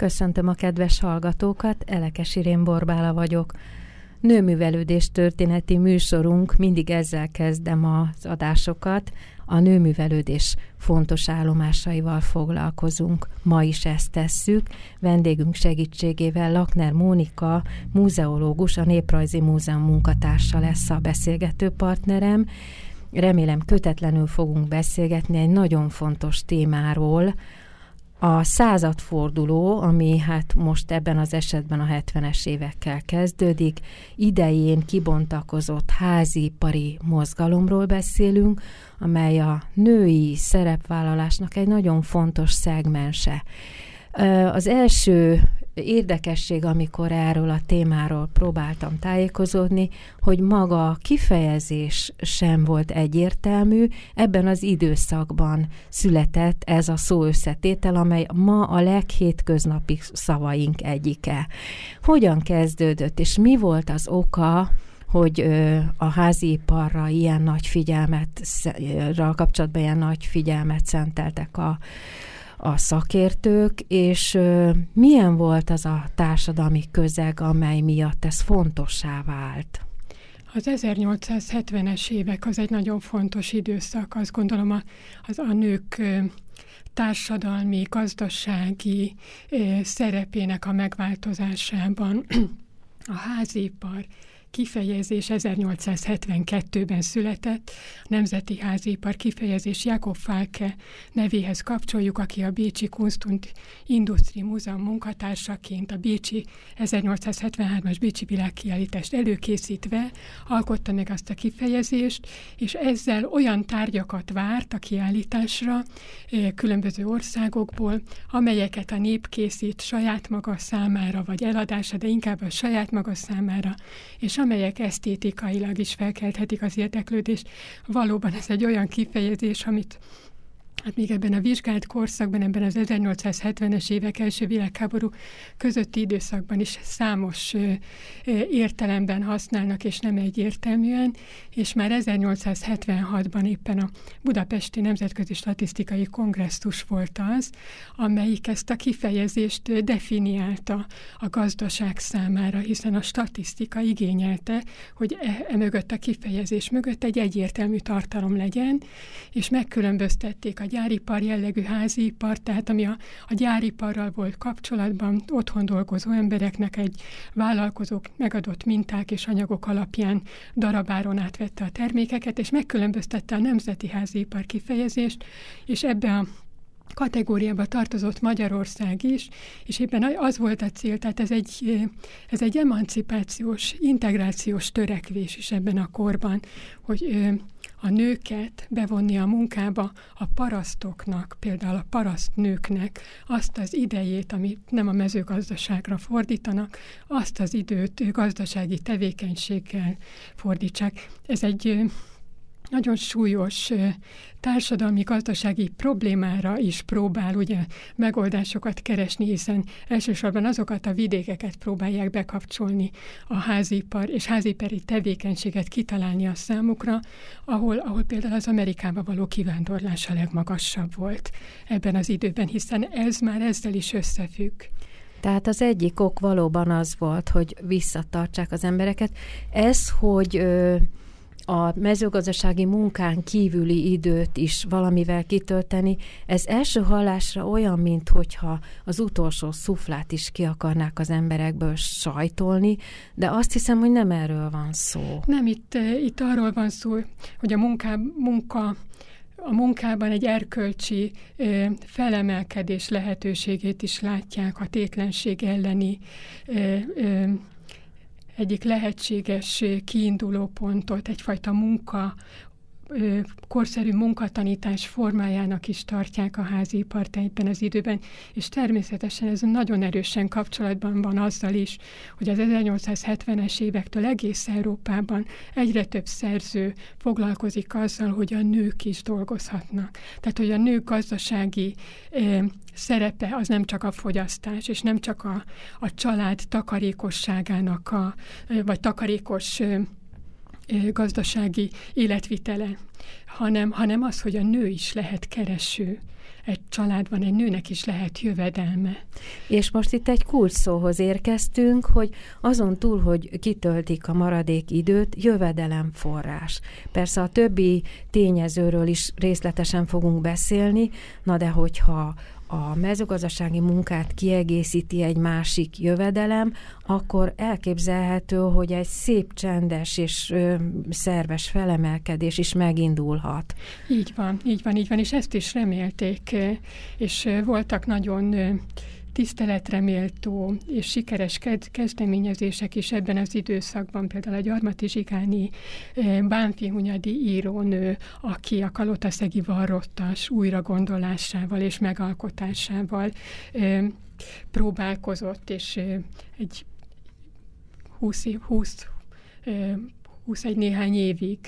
Köszöntöm a kedves hallgatókat, Elekes Irén Borbála vagyok. Nőművelődés történeti műsorunk, mindig ezzel kezdem az adásokat, a nőművelődés fontos állomásaival foglalkozunk. Ma is ezt tesszük. Vendégünk segítségével Lakner Mónika, múzeológus, a Néprajzi Múzeum munkatársa lesz a beszélgető partnerem. Remélem kötetlenül fogunk beszélgetni egy nagyon fontos témáról, a századforduló, ami hát most ebben az esetben a 70-es évekkel kezdődik, idején kibontakozott házipari mozgalomról beszélünk, amely a női szerepvállalásnak egy nagyon fontos szegmense. Az első érdekesség, amikor erről a témáról próbáltam tájékozódni, hogy maga a kifejezés sem volt egyértelmű, ebben az időszakban született ez a szó összetétel, amely ma a leghétköznapi szavaink egyike. Hogyan kezdődött, és mi volt az oka, hogy a háziiparra ilyen nagy figyelmet, kapcsolatban ilyen nagy figyelmet szenteltek a a szakértők, és milyen volt az a társadalmi közeg, amely miatt ez fontossá vált? Az 1870-es évek az egy nagyon fontos időszak, azt gondolom a, az a nők társadalmi, gazdasági szerepének a megváltozásában a házipar, kifejezés 1872-ben született, a Nemzeti Házipar kifejezés Jakob Falke nevéhez kapcsoljuk, aki a Bécsi Kunst und Industrie Múzeum munkatársaként a Bécsi 1873-as Bécsi világkiállítást előkészítve alkotta meg azt a kifejezést, és ezzel olyan tárgyakat várt a kiállításra különböző országokból, amelyeket a nép készít saját maga számára, vagy eladása, de inkább a saját maga számára, és amelyek esztétikailag is felkelthetik az érdeklődést. Valóban ez egy olyan kifejezés, amit Hát még ebben a vizsgált korszakban, ebben az 1870-es évek első világháború közötti időszakban is számos értelemben használnak, és nem egyértelműen, és már 1876-ban éppen a Budapesti Nemzetközi Statisztikai Kongresszus volt az, amelyik ezt a kifejezést definiálta a gazdaság számára, hiszen a statisztika igényelte, hogy e, e mögött a kifejezés mögött egy egyértelmű tartalom legyen, és megkülönböztették a gyáripar jellegű házipar, tehát ami a, a gyáriparral volt kapcsolatban, otthon dolgozó embereknek egy vállalkozók megadott minták és anyagok alapján darabáron átvette a termékeket, és megkülönböztette a nemzeti házipar kifejezést, és ebbe a kategóriába tartozott Magyarország is, és éppen az volt a cél, tehát ez egy, ez egy emancipációs, integrációs törekvés is ebben a korban, hogy a nőket bevonni a munkába a parasztoknak, például a parasztnőknek azt az idejét, amit nem a mezőgazdaságra fordítanak, azt az időt gazdasági tevékenységgel fordítsák. Ez egy nagyon súlyos társadalmi-gazdasági problémára is próbál ugye megoldásokat keresni, hiszen elsősorban azokat a vidékeket próbálják bekapcsolni a házipar és házipari tevékenységet kitalálni a számukra, ahol, ahol például az Amerikába való kivándorlás a legmagasabb volt ebben az időben, hiszen ez már ezzel is összefügg. Tehát az egyik ok valóban az volt, hogy visszatartsák az embereket. Ez, hogy ö, a mezőgazdasági munkán kívüli időt is valamivel kitölteni, ez első hallásra olyan, mint hogyha az utolsó szuflát is ki akarnák az emberekből sajtolni, de azt hiszem, hogy nem erről van szó. Nem, itt, eh, itt arról van szó, hogy a munká, munka a munkában egy erkölcsi ö, eh, felemelkedés lehetőségét is látják, a tétlenség elleni ö, ö, egyik lehetséges kiinduló pontot, egyfajta munka korszerű munkatanítás formájának is tartják a háziipart egyben az időben, és természetesen ez nagyon erősen kapcsolatban van azzal is, hogy az 1870-es évektől egész Európában egyre több szerző foglalkozik azzal, hogy a nők is dolgozhatnak. Tehát, hogy a nők gazdasági eh, szerepe az nem csak a fogyasztás, és nem csak a, a család takarékosságának, a, vagy takarékos gazdasági életvitele, hanem, hanem az, hogy a nő is lehet kereső. Egy családban egy nőnek is lehet jövedelme. És most itt egy kulcsszóhoz érkeztünk, hogy azon túl, hogy kitöltik a maradék időt, jövedelemforrás. Persze a többi tényezőről is részletesen fogunk beszélni, na de hogyha a mezőgazdasági munkát kiegészíti egy másik jövedelem, akkor elképzelhető, hogy egy szép, csendes és ö, szerves felemelkedés is megindulhat. Így van, így van, így van, és ezt is remélték, és voltak nagyon tiszteletre méltó és sikeres kezdeményezések is ebben az időszakban, például a Gyarmati Zsigáni eh, Bánfi Hunyadi írónő, aki a Kalotaszegi Varrottas újragondolásával és megalkotásával eh, próbálkozott, és eh, egy 20, 20, 21 néhány évig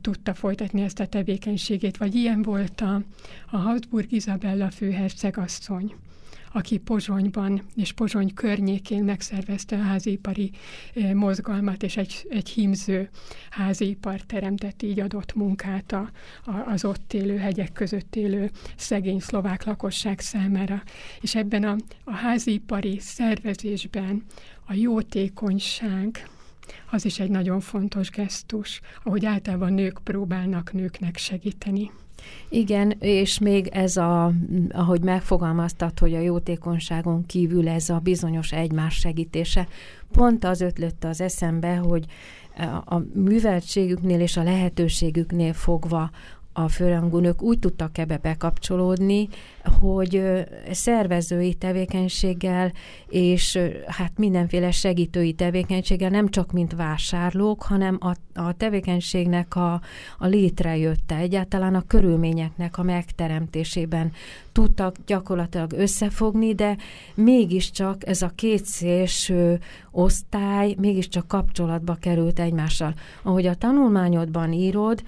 tudta folytatni ezt a tevékenységét, vagy ilyen volt a, a Habsburg Izabella főhercegasszony, aki Pozsonyban és Pozsony környékén megszervezte a házipari mozgalmat, és egy, egy hímző házipar teremtett, így adott munkát a, a, az ott élő, hegyek között élő szegény szlovák lakosság számára. És ebben a, a házipari szervezésben a jótékonyság, az is egy nagyon fontos gesztus, ahogy általában nők próbálnak nőknek segíteni. Igen, és még ez a, ahogy megfogalmaztat, hogy a jótékonyságon kívül ez a bizonyos egymás segítése, pont az ötlött az eszembe, hogy a műveltségüknél és a lehetőségüknél fogva a főrangú nők úgy tudtak ebbe bekapcsolódni, hogy szervezői tevékenységgel és hát mindenféle segítői tevékenységgel nem csak mint vásárlók, hanem a, a tevékenységnek a, a létrejötte, egyáltalán a körülményeknek a megteremtésében tudtak gyakorlatilag összefogni, de mégiscsak ez a két szélső osztály mégiscsak kapcsolatba került egymással. Ahogy a tanulmányodban írod,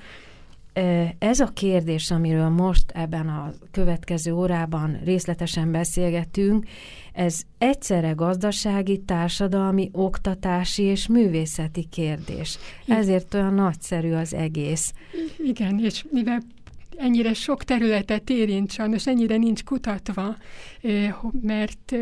ez a kérdés, amiről most ebben a következő órában részletesen beszélgetünk, ez egyszerre gazdasági, társadalmi, oktatási és művészeti kérdés. Ezért olyan nagyszerű az egész. Igen, és mivel ennyire sok területet érint, sajnos ennyire nincs kutatva, mert,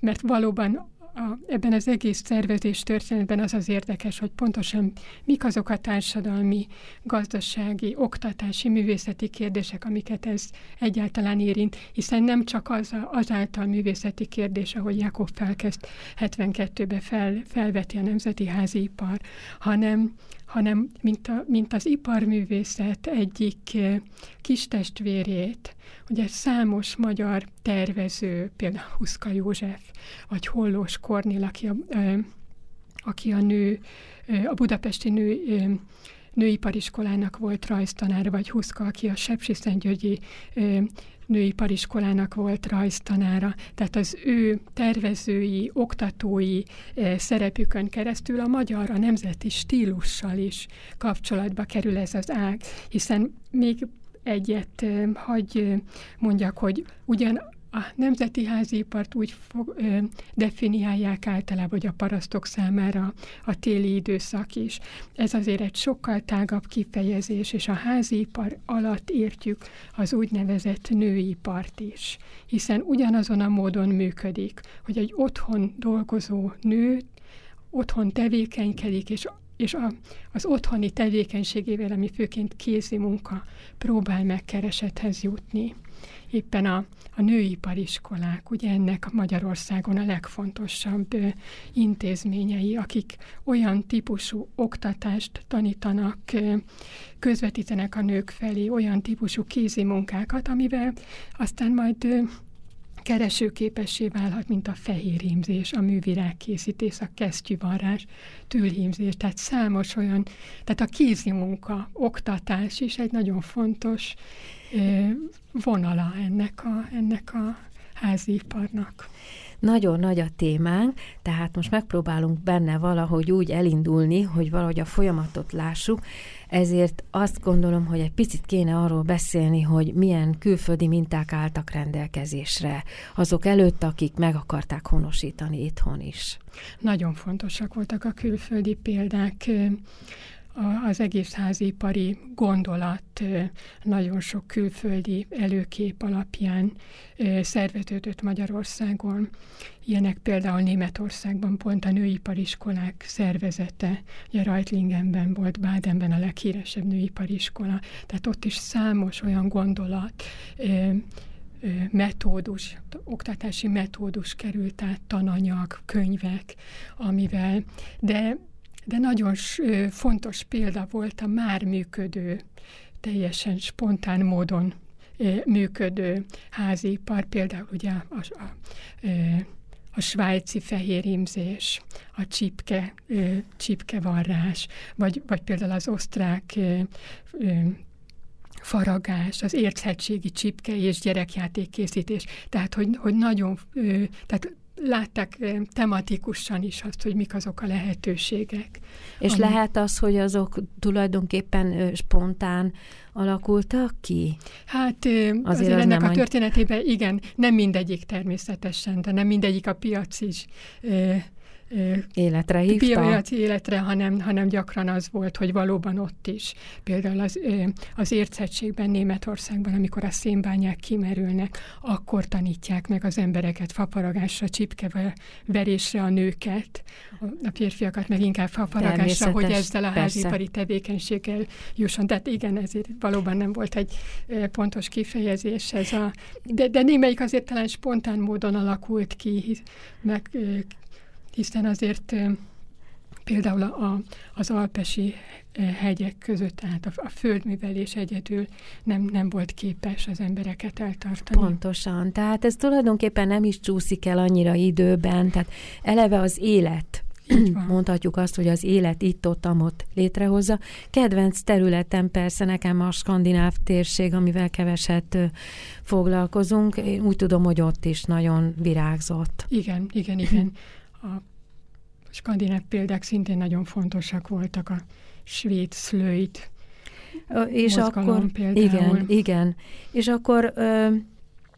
mert valóban a, ebben az egész szervezés történetben az az érdekes, hogy pontosan mik azok a társadalmi, gazdasági, oktatási, művészeti kérdések, amiket ez egyáltalán érint, hiszen nem csak az a, azáltal művészeti kérdés, ahogy Jakob felkezd 72-ben fel, felveti a Nemzeti Házi Ipar, hanem, hanem mint, a, mint az iparművészet egyik eh, kis testvérét, ugye számos magyar tervező, például Huszka József, vagy Hollós Kornél, aki a, eh, aki a nő, eh, a budapesti nő nőipariskolának volt rajztanára, vagy Huszka, aki a Sepsiszentgyörgyi nőipariskolának volt rajztanára, tehát az ő tervezői, oktatói szerepükön keresztül a magyar, a nemzeti stílussal is kapcsolatba kerül ez az ág, hiszen még egyet hagy mondjak, hogy ugyan a nemzeti házipart úgy fog, ö, definiálják általában, hogy a parasztok számára a téli időszak is. Ez azért egy sokkal tágabb kifejezés, és a házipar alatt értjük az úgynevezett nőipart is, hiszen ugyanazon a módon működik, hogy egy otthon dolgozó nő otthon tevékenykedik, és és a, az otthoni tevékenységével, ami főként kézi munka, próbál megkeresethez jutni. Éppen a, a nőipariskolák, ugye ennek Magyarországon a legfontosabb intézményei, akik olyan típusú oktatást tanítanak, közvetítenek a nők felé, olyan típusú kézi munkákat, amivel aztán majd keresőképessé válhat, mint a fehérhímzés, a művirágkészítés, a kesztyűvarrás, tülhímzés, tehát számos olyan, tehát a kézi munka, oktatás is egy nagyon fontos vonala ennek a, ennek a háziiparnak. Nagyon nagy a témánk, tehát most megpróbálunk benne valahogy úgy elindulni, hogy valahogy a folyamatot lássuk, ezért azt gondolom, hogy egy picit kéne arról beszélni, hogy milyen külföldi minták álltak rendelkezésre azok előtt, akik meg akarták honosítani itthon is. Nagyon fontosak voltak a külföldi példák az egész házipari gondolat nagyon sok külföldi előkép alapján szerveződött Magyarországon. Ilyenek például Németországban pont a nőipariskolák szervezete, ugye Reutlingenben volt Bádenben a leghíresebb nőipariskola, tehát ott is számos olyan gondolat, metódus, oktatási metódus került át, tananyag, könyvek, amivel, de de nagyon fontos példa volt a már működő, teljesen spontán módon működő házipar, például ugye a, a, a, a svájci fehérimzés, a csipke, csipkevarrás, vagy, vagy például az osztrák faragás, az érthetségi csipke és gyerekjáték készítés. Tehát, hogy, hogy nagyon, tehát látták tematikusan is azt, hogy mik azok a lehetőségek. És ami... lehet az, hogy azok tulajdonképpen spontán alakultak ki? Hát azért, azért az ennek a történetében igen, nem mindegyik természetesen, de nem mindegyik a piac is életre hívta? Piaci életre, hanem, hanem gyakran az volt, hogy valóban ott is. Például az, az értszettségben Németországban, amikor a szénbányák kimerülnek, akkor tanítják meg az embereket faparagásra, csipkeverésre a nőket, a férfiakat meg inkább faparagásra, hogy ezzel a házipari tevékenységgel jusson. Tehát igen, ezért valóban nem volt egy pontos kifejezés ez a... De, de némelyik azért talán spontán módon alakult ki, meg hiszen azért például a, az alpesi hegyek között, tehát a, a földművelés egyedül nem, nem volt képes az embereket eltartani. Pontosan, tehát ez tulajdonképpen nem is csúszik el annyira időben, tehát eleve az élet mondhatjuk azt, hogy az élet itt-ott, amott létrehozza. Kedvenc területen persze nekem a skandináv térség, amivel keveset foglalkozunk. Én úgy tudom, hogy ott is nagyon virágzott. Igen, igen, igen a skandináv példák szintén nagyon fontosak voltak, a svéd szlőit, és akkor, például. igen, igen, és akkor ö,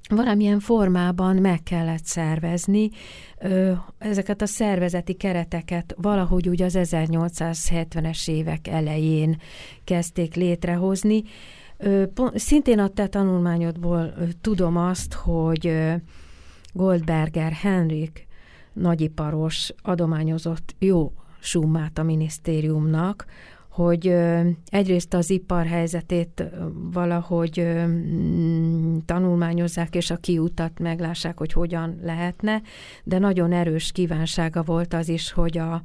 valamilyen formában meg kellett szervezni ö, ezeket a szervezeti kereteket valahogy úgy az 1870-es évek elején kezdték létrehozni. Ö, pont, szintén a te tanulmányodból ö, tudom azt, hogy ö, Goldberger Henrik nagyiparos adományozott jó summát a minisztériumnak, hogy egyrészt az ipar helyzetét valahogy tanulmányozzák, és a kiutat meglássák, hogy hogyan lehetne, de nagyon erős kívánsága volt az is, hogy a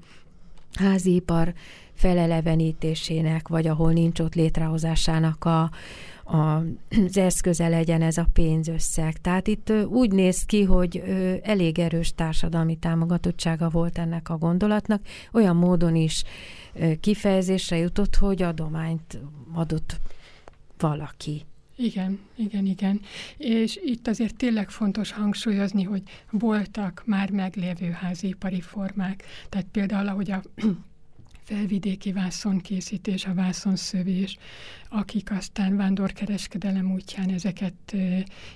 házi ipar felelevenítésének, vagy ahol nincs ott létrehozásának a, az eszköze legyen ez a pénzösszeg. Tehát itt úgy néz ki, hogy elég erős társadalmi támogatottsága volt ennek a gondolatnak, olyan módon is kifejezésre jutott, hogy adományt adott valaki. Igen, igen, igen. És itt azért tényleg fontos hangsúlyozni, hogy voltak már meglévő házipari formák. Tehát például, ahogy a felvidéki vászonkészítés, a vászonszövés, akik aztán vándorkereskedelem útján ezeket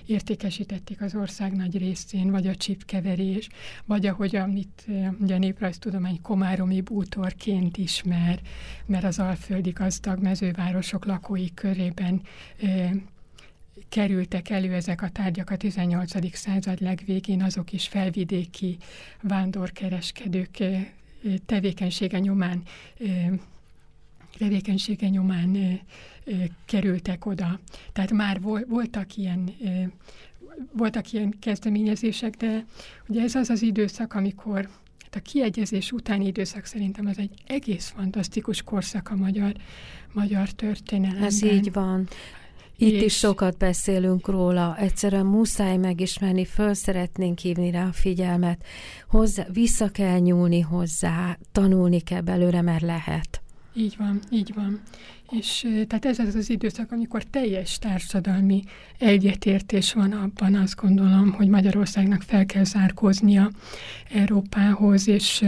értékesítették az ország nagy részén, vagy a csipkeverés, vagy ahogy amit ugye a néprajztudomány komáromi bútorként ismer, mert az alföldi gazdag mezővárosok lakói körében kerültek elő ezek a tárgyak a 18. század legvégén, azok is felvidéki vándorkereskedők tevékenysége nyomán tevékenysége nyomán kerültek oda. Tehát már voltak ilyen voltak ilyen kezdeményezések, de ugye ez az az időszak, amikor hát a kiegyezés utáni időszak szerintem az egy egész fantasztikus korszak a magyar, magyar történelemben. Ez így van. Itt és... is sokat beszélünk róla, egyszerűen muszáj megismerni, föl szeretnénk hívni rá a figyelmet, hozzá, vissza kell nyúlni hozzá, tanulni kell belőle, mert lehet. Így van, így van. És tehát ez az az időszak, amikor teljes társadalmi egyetértés van abban, azt gondolom, hogy Magyarországnak fel kell zárkóznia Európához, és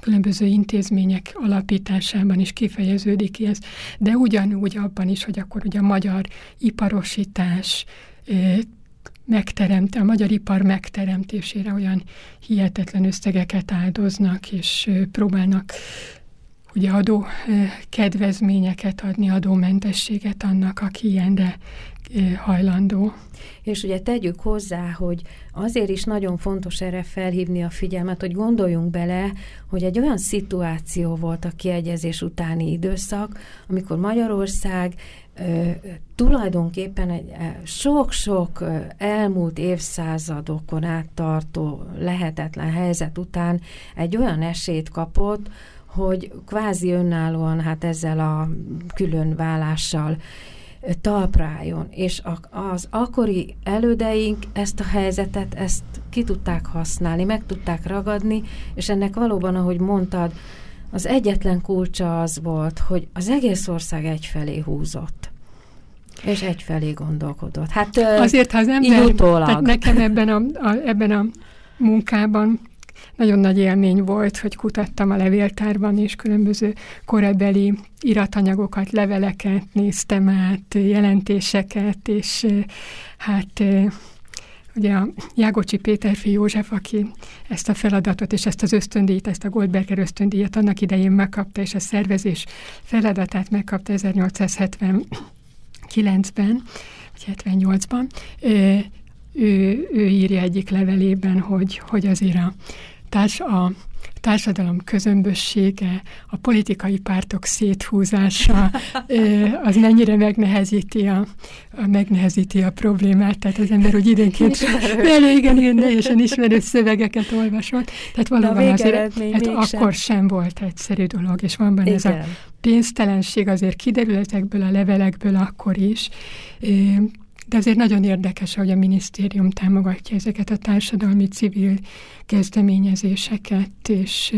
különböző intézmények alapításában is kifejeződik ki ez, de ugyanúgy abban is, hogy akkor ugye a magyar iparosítás megteremt, a magyar ipar megteremtésére olyan hihetetlen összegeket áldoznak, és próbálnak ugye adó kedvezményeket adni, adómentességet annak, aki ilyenre hajlandó. És ugye tegyük hozzá, hogy azért is nagyon fontos erre felhívni a figyelmet, hogy gondoljunk bele, hogy egy olyan szituáció volt a kiegyezés utáni időszak, amikor Magyarország ö, tulajdonképpen egy sok-sok elmúlt évszázadokon át tartó lehetetlen helyzet után egy olyan esélyt kapott, hogy kvázi önállóan hát ezzel a külön talpráljon, és az akkori elődeink ezt a helyzetet, ezt ki tudták használni, meg tudták ragadni, és ennek valóban, ahogy mondtad, az egyetlen kulcsa az volt, hogy az egész ország egyfelé húzott. És egyfelé gondolkodott. Hát azért, ha az ember, tehát nekem ebben a, a, ebben a munkában nagyon nagy élmény volt, hogy kutattam a levéltárban, és különböző korabeli iratanyagokat, leveleket néztem át, jelentéseket, és hát ugye a Jágocsi Péterfi József, aki ezt a feladatot és ezt az ösztöndíjat, ezt a Goldberger ösztöndíjat annak idején megkapta, és a szervezés feladatát megkapta 1879-ben, vagy 78-ban, ő, ő írja egyik levelében, hogy, hogy azért a társ, a társadalom közömbössége, a politikai pártok széthúzása, az mennyire megnehezíti a, a, megnehezíti a problémát. Tehát az ember úgy időnként elő, igen, igen, teljesen ismerő szövegeket olvasott. Tehát valóban azért hát akkor sem volt egyszerű dolog, és van benne ez a pénztelenség azért kiderül ezekből a levelekből akkor is. De azért nagyon érdekes, hogy a minisztérium támogatja ezeket a társadalmi civil kezdeményezéseket, és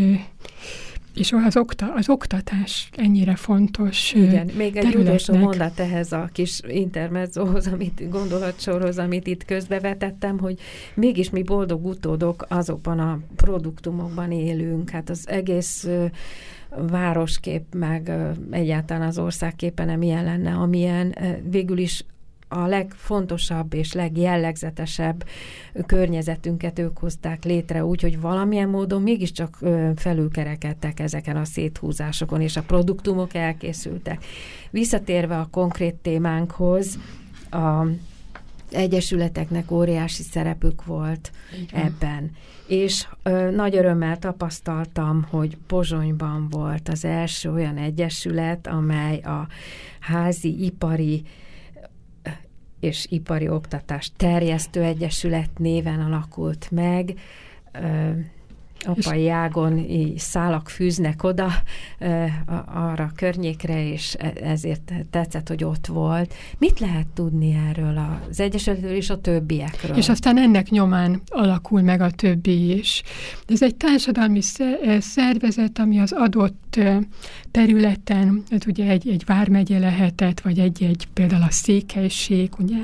és az, okta, az oktatás ennyire fontos Igen, még egy utolsó mondat ehhez a kis intermezzóhoz, amit gondolatsorhoz, amit itt közbevetettem, hogy mégis mi boldog utódok azokban a produktumokban élünk. Hát az egész városkép, meg egyáltalán az országképe nem ilyen lenne, amilyen végül is a legfontosabb és legjellegzetesebb környezetünket ők hozták létre úgy, hogy valamilyen módon mégiscsak felülkerekedtek ezeken a széthúzásokon, és a produktumok elkészültek. Visszatérve a konkrét témánkhoz, a egyesületeknek óriási szerepük volt Igen. ebben. És ö, nagy örömmel tapasztaltam, hogy Pozsonyban volt az első olyan egyesület, amely a házi ipari és Ipari Oktatás Terjesztő Egyesület néven alakult meg. Apai ágon szálak fűznek oda arra a környékre, és e, ezért tetszett, hogy ott volt. Mit lehet tudni erről az Egyesületről és a többiekről? És aztán ennek nyomán alakul meg a többi is. Ez egy társadalmi szervezet, ami az adott területen, ez ugye egy, egy vármegye lehetett, vagy egy-egy például a székelység, ugye,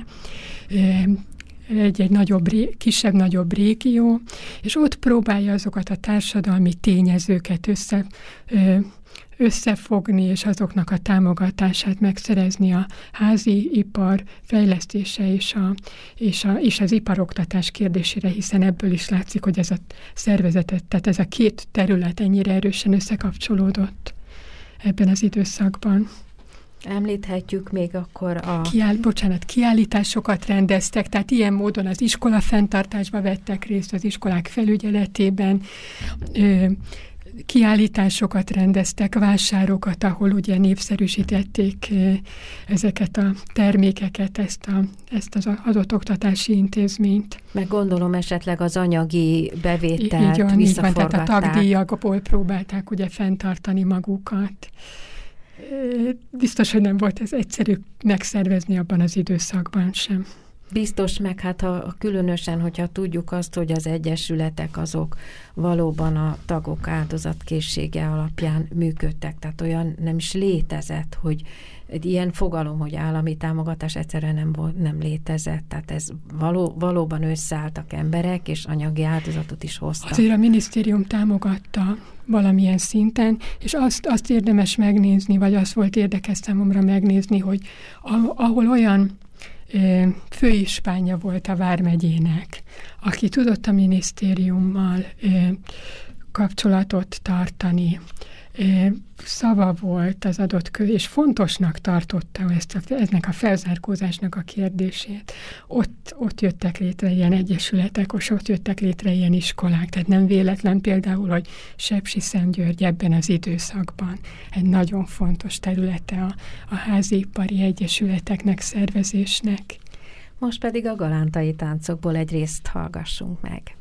egy-egy nagyobb, kisebb-nagyobb régió, és ott próbálja azokat a társadalmi tényezőket össze, összefogni, és azoknak a támogatását megszerezni a házi ipar fejlesztése és, a, és, a, és az iparoktatás kérdésére, hiszen ebből is látszik, hogy ez a szervezetet, tehát ez a két terület ennyire erősen összekapcsolódott ebben az időszakban. Említhetjük még akkor a... Kiáll, bocsánat, kiállításokat rendeztek, tehát ilyen módon az iskola fenntartásba vettek részt az iskolák felügyeletében, ö, kiállításokat rendeztek, vásárokat, ahol ugye népszerűsítették ezeket a termékeket, ezt, a, ezt az adott oktatási intézményt. Meg gondolom esetleg az anyagi bevételt így van, így van, tehát a tagdíjakból próbálták ugye fenntartani magukat biztos, hogy nem volt ez egyszerű megszervezni abban az időszakban sem. Biztos, meg hát ha, különösen, hogyha tudjuk azt, hogy az egyesületek azok valóban a tagok áldozatkészsége alapján működtek, tehát olyan nem is létezett, hogy egy ilyen fogalom, hogy állami támogatás egyszerűen nem, volt, nem létezett, tehát ez való, valóban összeálltak emberek, és anyagi áldozatot is hoztak. Azért a minisztérium támogatta valamilyen szinten, és azt, azt érdemes megnézni, vagy azt volt érdekes számomra megnézni, hogy ahol olyan főispánja volt a Vármegyének, aki tudott a minisztériummal kapcsolatot tartani, szava volt az adott kö, és fontosnak tartotta ezt a, eznek a felzárkózásnak a kérdését. Ott, ott jöttek létre ilyen egyesületek, és ott jöttek létre ilyen iskolák, tehát nem véletlen például, hogy Sepsi Szentgyörgy ebben az időszakban egy nagyon fontos területe a, a házipari egyesületeknek, szervezésnek. Most pedig a galántai táncokból egy részt hallgassunk meg.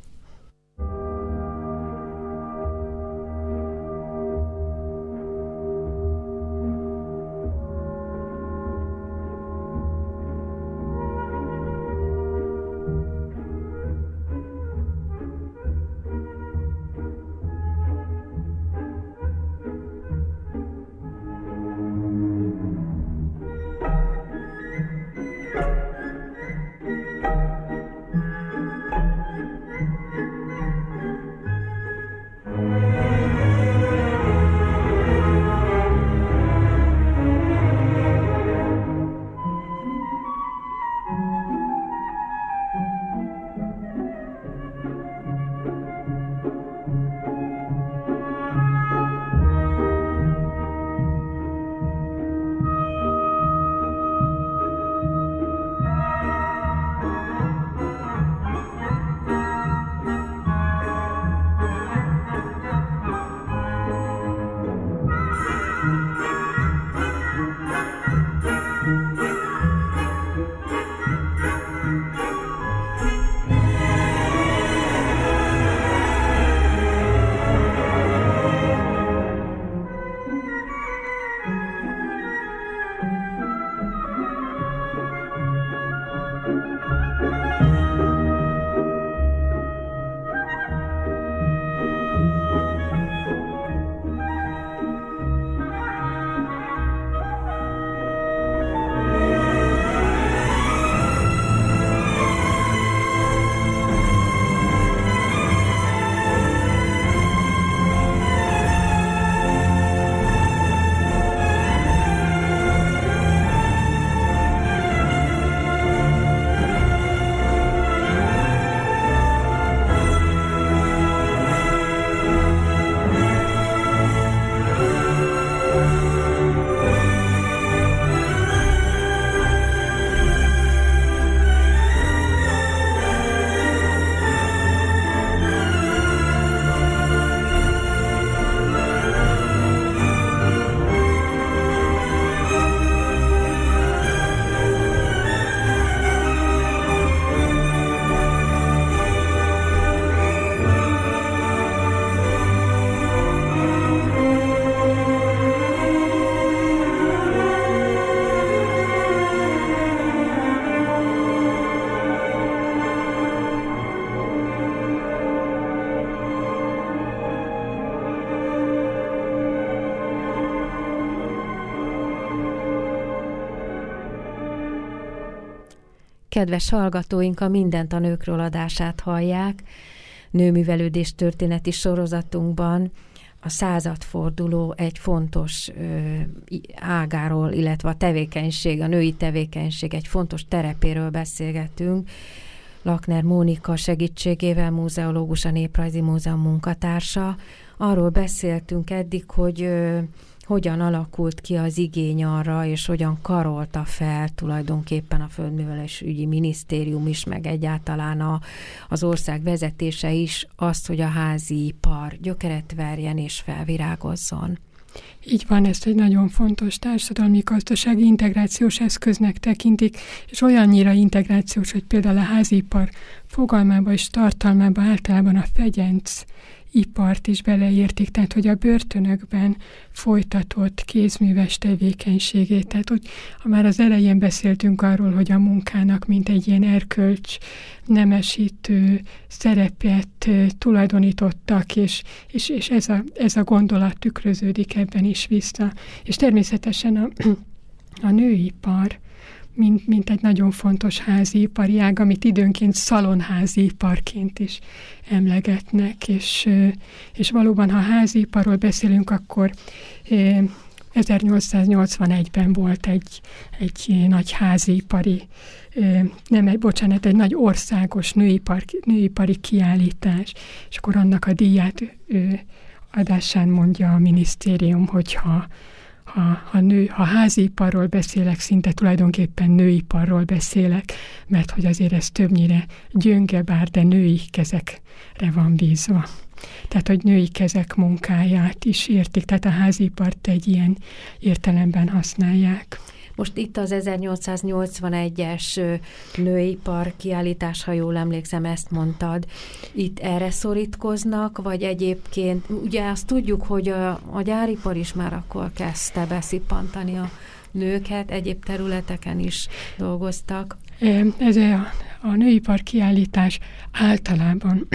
Kedves hallgatóink, a Mindent a nőkről adását hallják. Nőművelődés történeti sorozatunkban a századforduló egy fontos ö, ágáról, illetve a tevékenység, a női tevékenység egy fontos terepéről beszélgetünk. Lakner Mónika segítségével, múzeológus, a Néprajzi Múzeum munkatársa. Arról beszéltünk eddig, hogy ö, hogyan alakult ki az igény arra, és hogyan karolta fel tulajdonképpen a Földművelés ügyi minisztérium is, meg egyáltalán a, az ország vezetése is azt, hogy a házi ipar gyökeret verjen és felvirágozzon. Így van, ezt egy nagyon fontos társadalmi gazdasági integrációs eszköznek tekintik, és olyannyira integrációs, hogy például a házipar fogalmába és tartalmába általában a fegyenc ipart is beleértik, tehát hogy a börtönökben folytatott kézműves tevékenységét. Tehát hogy ha már az elején beszéltünk arról, hogy a munkának mint egy ilyen erkölcs nemesítő szerepet tulajdonítottak, és, és, és ez, a, ez a gondolat tükröződik ebben is vissza. És természetesen a, a nőipar, mint, mint egy nagyon fontos házi ipari ág, amit időnként szalonházi iparként is emlegetnek, és, és valóban, ha házi iparról beszélünk, akkor 1881-ben volt egy, egy nagy háziipari, nem egy, bocsánat, egy nagy országos nőipar, nőipari kiállítás, és akkor annak a díját adásán mondja a minisztérium, hogyha ha, ha, nő, ha háziiparról beszélek, szinte tulajdonképpen nőiparról beszélek, mert hogy azért ez többnyire gyönge, bár de női kezekre van bízva. Tehát, hogy női kezek munkáját is értik, tehát a házipart egy ilyen értelemben használják. Most itt az 1881-es nőipar kiállítás, ha jól emlékszem, ezt mondtad. Itt erre szorítkoznak, vagy egyébként, ugye azt tudjuk, hogy a, a gyáripar is már akkor kezdte beszippantani a nőket, egyéb területeken is dolgoztak. Ez a, a nőipar kiállítás általában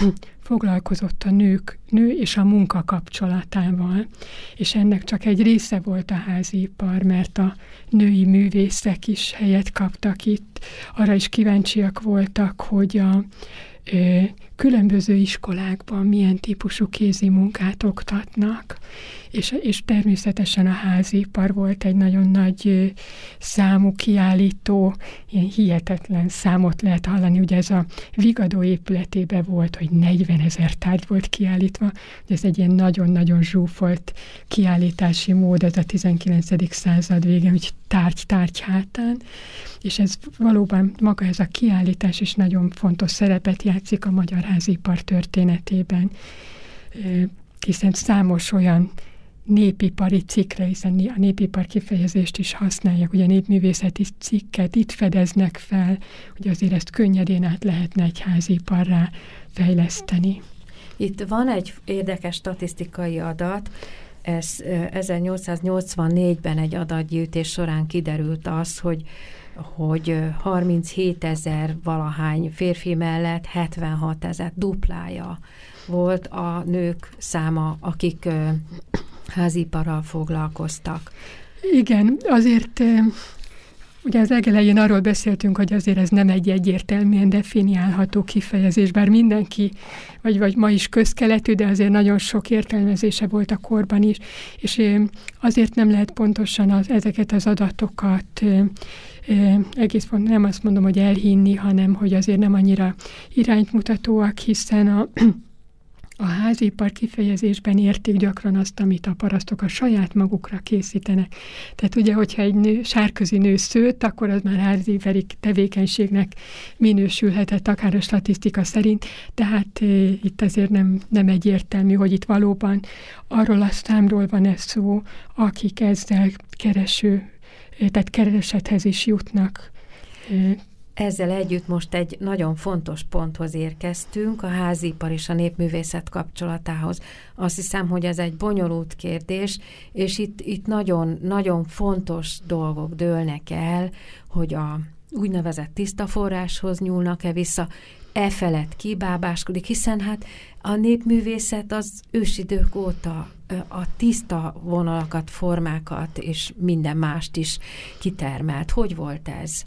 foglalkozott a nők, nő és a munka kapcsolatával, és ennek csak egy része volt a házipar, mert a női művészek is helyet kaptak itt. Arra is kíváncsiak voltak, hogy a különböző iskolákban milyen típusú kézi munkát oktatnak, és, és természetesen a házipar volt egy nagyon nagy számú kiállító, ilyen hihetetlen számot lehet hallani, ugye ez a Vigadó épületébe volt, hogy 40 ezer tárgy volt kiállítva, de ez egy ilyen nagyon-nagyon zsúfolt kiállítási mód, ez a 19. század vége, hogy tárgy-tárgy hátán, és ez valóban maga ez a kiállítás is nagyon fontos szerepet játszik a magyar házipar történetében, hiszen számos olyan népipari cikkre, hiszen a népipar kifejezést is használják, ugye népművészeti cikket itt fedeznek fel, hogy azért ezt könnyedén át lehetne egy háziparrá fejleszteni. Itt van egy érdekes statisztikai adat, ez 1884-ben egy adatgyűjtés során kiderült az, hogy hogy 37 ezer valahány férfi mellett 76 ezer duplája volt a nők száma, akik háziparral foglalkoztak. Igen, azért Ugye az legelején arról beszéltünk, hogy azért ez nem egy egyértelműen definiálható kifejezés, bár mindenki, vagy, vagy ma is közkeletű, de azért nagyon sok értelmezése volt a korban is, és azért nem lehet pontosan az, ezeket az adatokat egész pont nem azt mondom, hogy elhinni, hanem hogy azért nem annyira iránymutatóak, hiszen a a házipar kifejezésben értik gyakran azt, amit a parasztok a saját magukra készítenek. Tehát ugye, hogyha egy nő, sárközi nő szőtt, akkor az már házipari tevékenységnek minősülhetett, akár a statisztika szerint, tehát e, itt azért nem, nem egyértelmű, hogy itt valóban arról a számról van ez szó, akik ezzel kereső, tehát keresethez is jutnak ezzel együtt most egy nagyon fontos ponthoz érkeztünk, a házipar és a népművészet kapcsolatához. Azt hiszem, hogy ez egy bonyolult kérdés, és itt, itt nagyon, nagyon fontos dolgok dőlnek el, hogy a úgynevezett tiszta forráshoz nyúlnak-e vissza, e felett kibábáskodik, hiszen hát a népművészet az ősidők óta a tiszta vonalakat, formákat és minden mást is kitermelt. Hogy volt ez?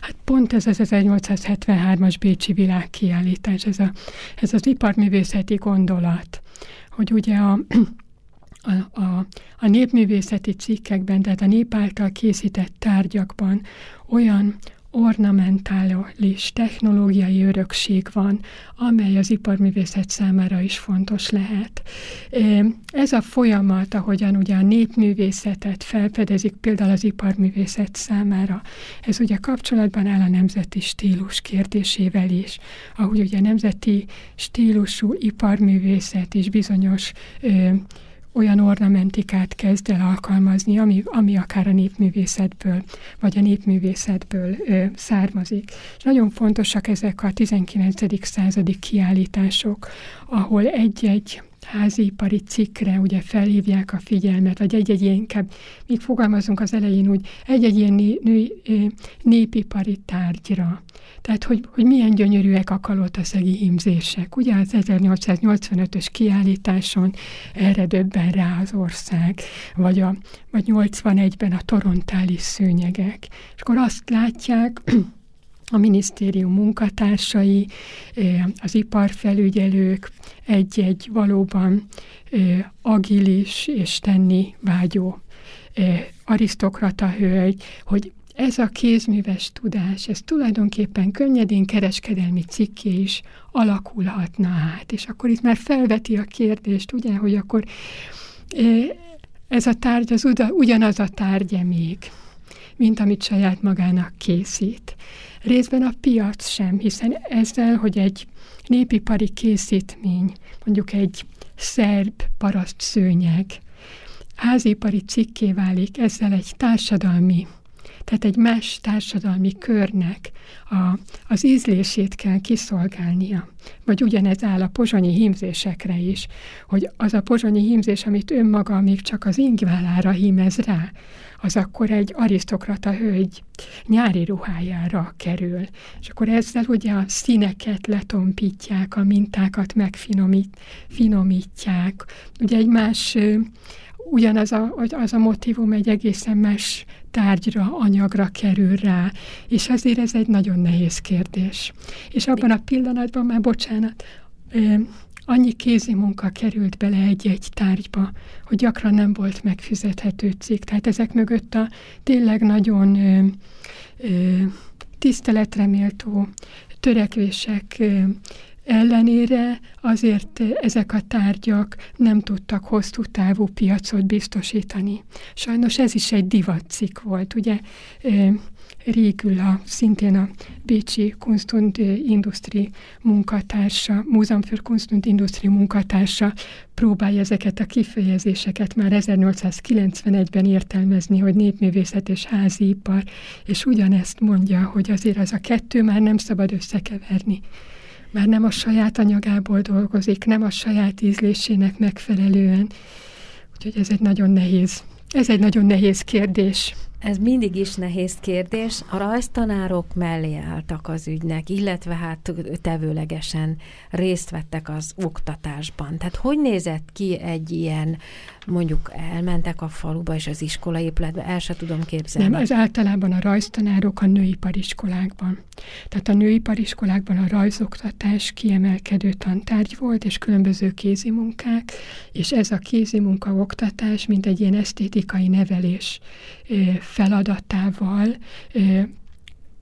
Hát pont ez az 1873-as Bécsi világkiállítás, ez, a, ez az iparművészeti gondolat, hogy ugye a, a, a, a népművészeti cikkekben, tehát a nép által készített tárgyakban olyan ornamentális technológiai örökség van, amely az iparművészet számára is fontos lehet. Ez a folyamat, ahogyan ugye a népművészetet felfedezik például az iparművészet számára, ez ugye kapcsolatban áll a nemzeti stílus kérdésével is, ahogy ugye a nemzeti stílusú iparművészet is bizonyos olyan ornamentikát kezd el alkalmazni, ami, ami akár a népművészetből, vagy a népművészetből ö, származik. És nagyon fontosak ezek a 19. századi kiállítások, ahol egy-egy házipari cikkre ugye felhívják a figyelmet, vagy egy-egy ilyen, inkább, még fogalmazunk az elején úgy, egy-egy ilyen né, nő, népipari tárgyra. Tehát, hogy, hogy milyen gyönyörűek a kalotaszegi hímzések. Ugye az 1885-ös kiállításon erre döbben rá az ország, vagy, a, vagy 81-ben a torontális szőnyegek. És akkor azt látják, a minisztérium munkatársai, az iparfelügyelők, egy-egy valóban agilis és tenni vágyó arisztokrata hölgy, hogy ez a kézműves tudás, ez tulajdonképpen könnyedén kereskedelmi cikké is alakulhatna át. És akkor itt már felveti a kérdést, ugye, hogy akkor ez a tárgy az ugyanaz a tárgya még, mint amit saját magának készít. Részben a piac sem, hiszen ezzel, hogy egy népipari készítmény, mondjuk egy szerb paraszt szőnyeg, házipari cikké válik, ezzel egy társadalmi tehát egy más társadalmi körnek a, az ízlését kell kiszolgálnia. Vagy ugyanez áll a pozsonyi hímzésekre is, hogy az a pozsonyi hímzés, amit önmaga még csak az ingválára hímez rá, az akkor egy arisztokrata hölgy nyári ruhájára kerül. És akkor ezzel ugye a színeket letompítják, a mintákat megfinomítják. Ugye egy más ugyanaz a, az a motivum egy egészen más tárgyra, anyagra kerül rá, és azért ez egy nagyon nehéz kérdés. És abban a pillanatban már, bocsánat, annyi kézi munka került bele egy-egy tárgyba, hogy gyakran nem volt megfizethető cikk. Tehát ezek mögött a tényleg nagyon ö, ö, tiszteletreméltó törekvések ö, ellenére azért ezek a tárgyak nem tudtak hosszú távú piacot biztosítani. Sajnos ez is egy divatcikk volt, ugye Régül a, szintén a Bécsi Kunst und Industrie munkatársa, Múzeum für Kunst und Industrie munkatársa próbálja ezeket a kifejezéseket már 1891-ben értelmezni, hogy népművészet és háziipar, és ugyanezt mondja, hogy azért az a kettő már nem szabad összekeverni már nem a saját anyagából dolgozik, nem a saját ízlésének megfelelően. Úgyhogy ez egy nagyon nehéz, ez egy nagyon nehéz kérdés. Ez mindig is nehéz kérdés. A rajztanárok mellé álltak az ügynek, illetve hát tevőlegesen részt vettek az oktatásban. Tehát hogy nézett ki egy ilyen, mondjuk elmentek a faluba és az iskolaépületbe, el se tudom képzelni. Nem, ez általában a rajztanárok a nőipariskolákban. Tehát a nőipariskolákban a rajzoktatás kiemelkedő tantárgy volt, és különböző kézimunkák, és ez a kézimunka oktatás, mint egy ilyen esztétikai nevelés feladatával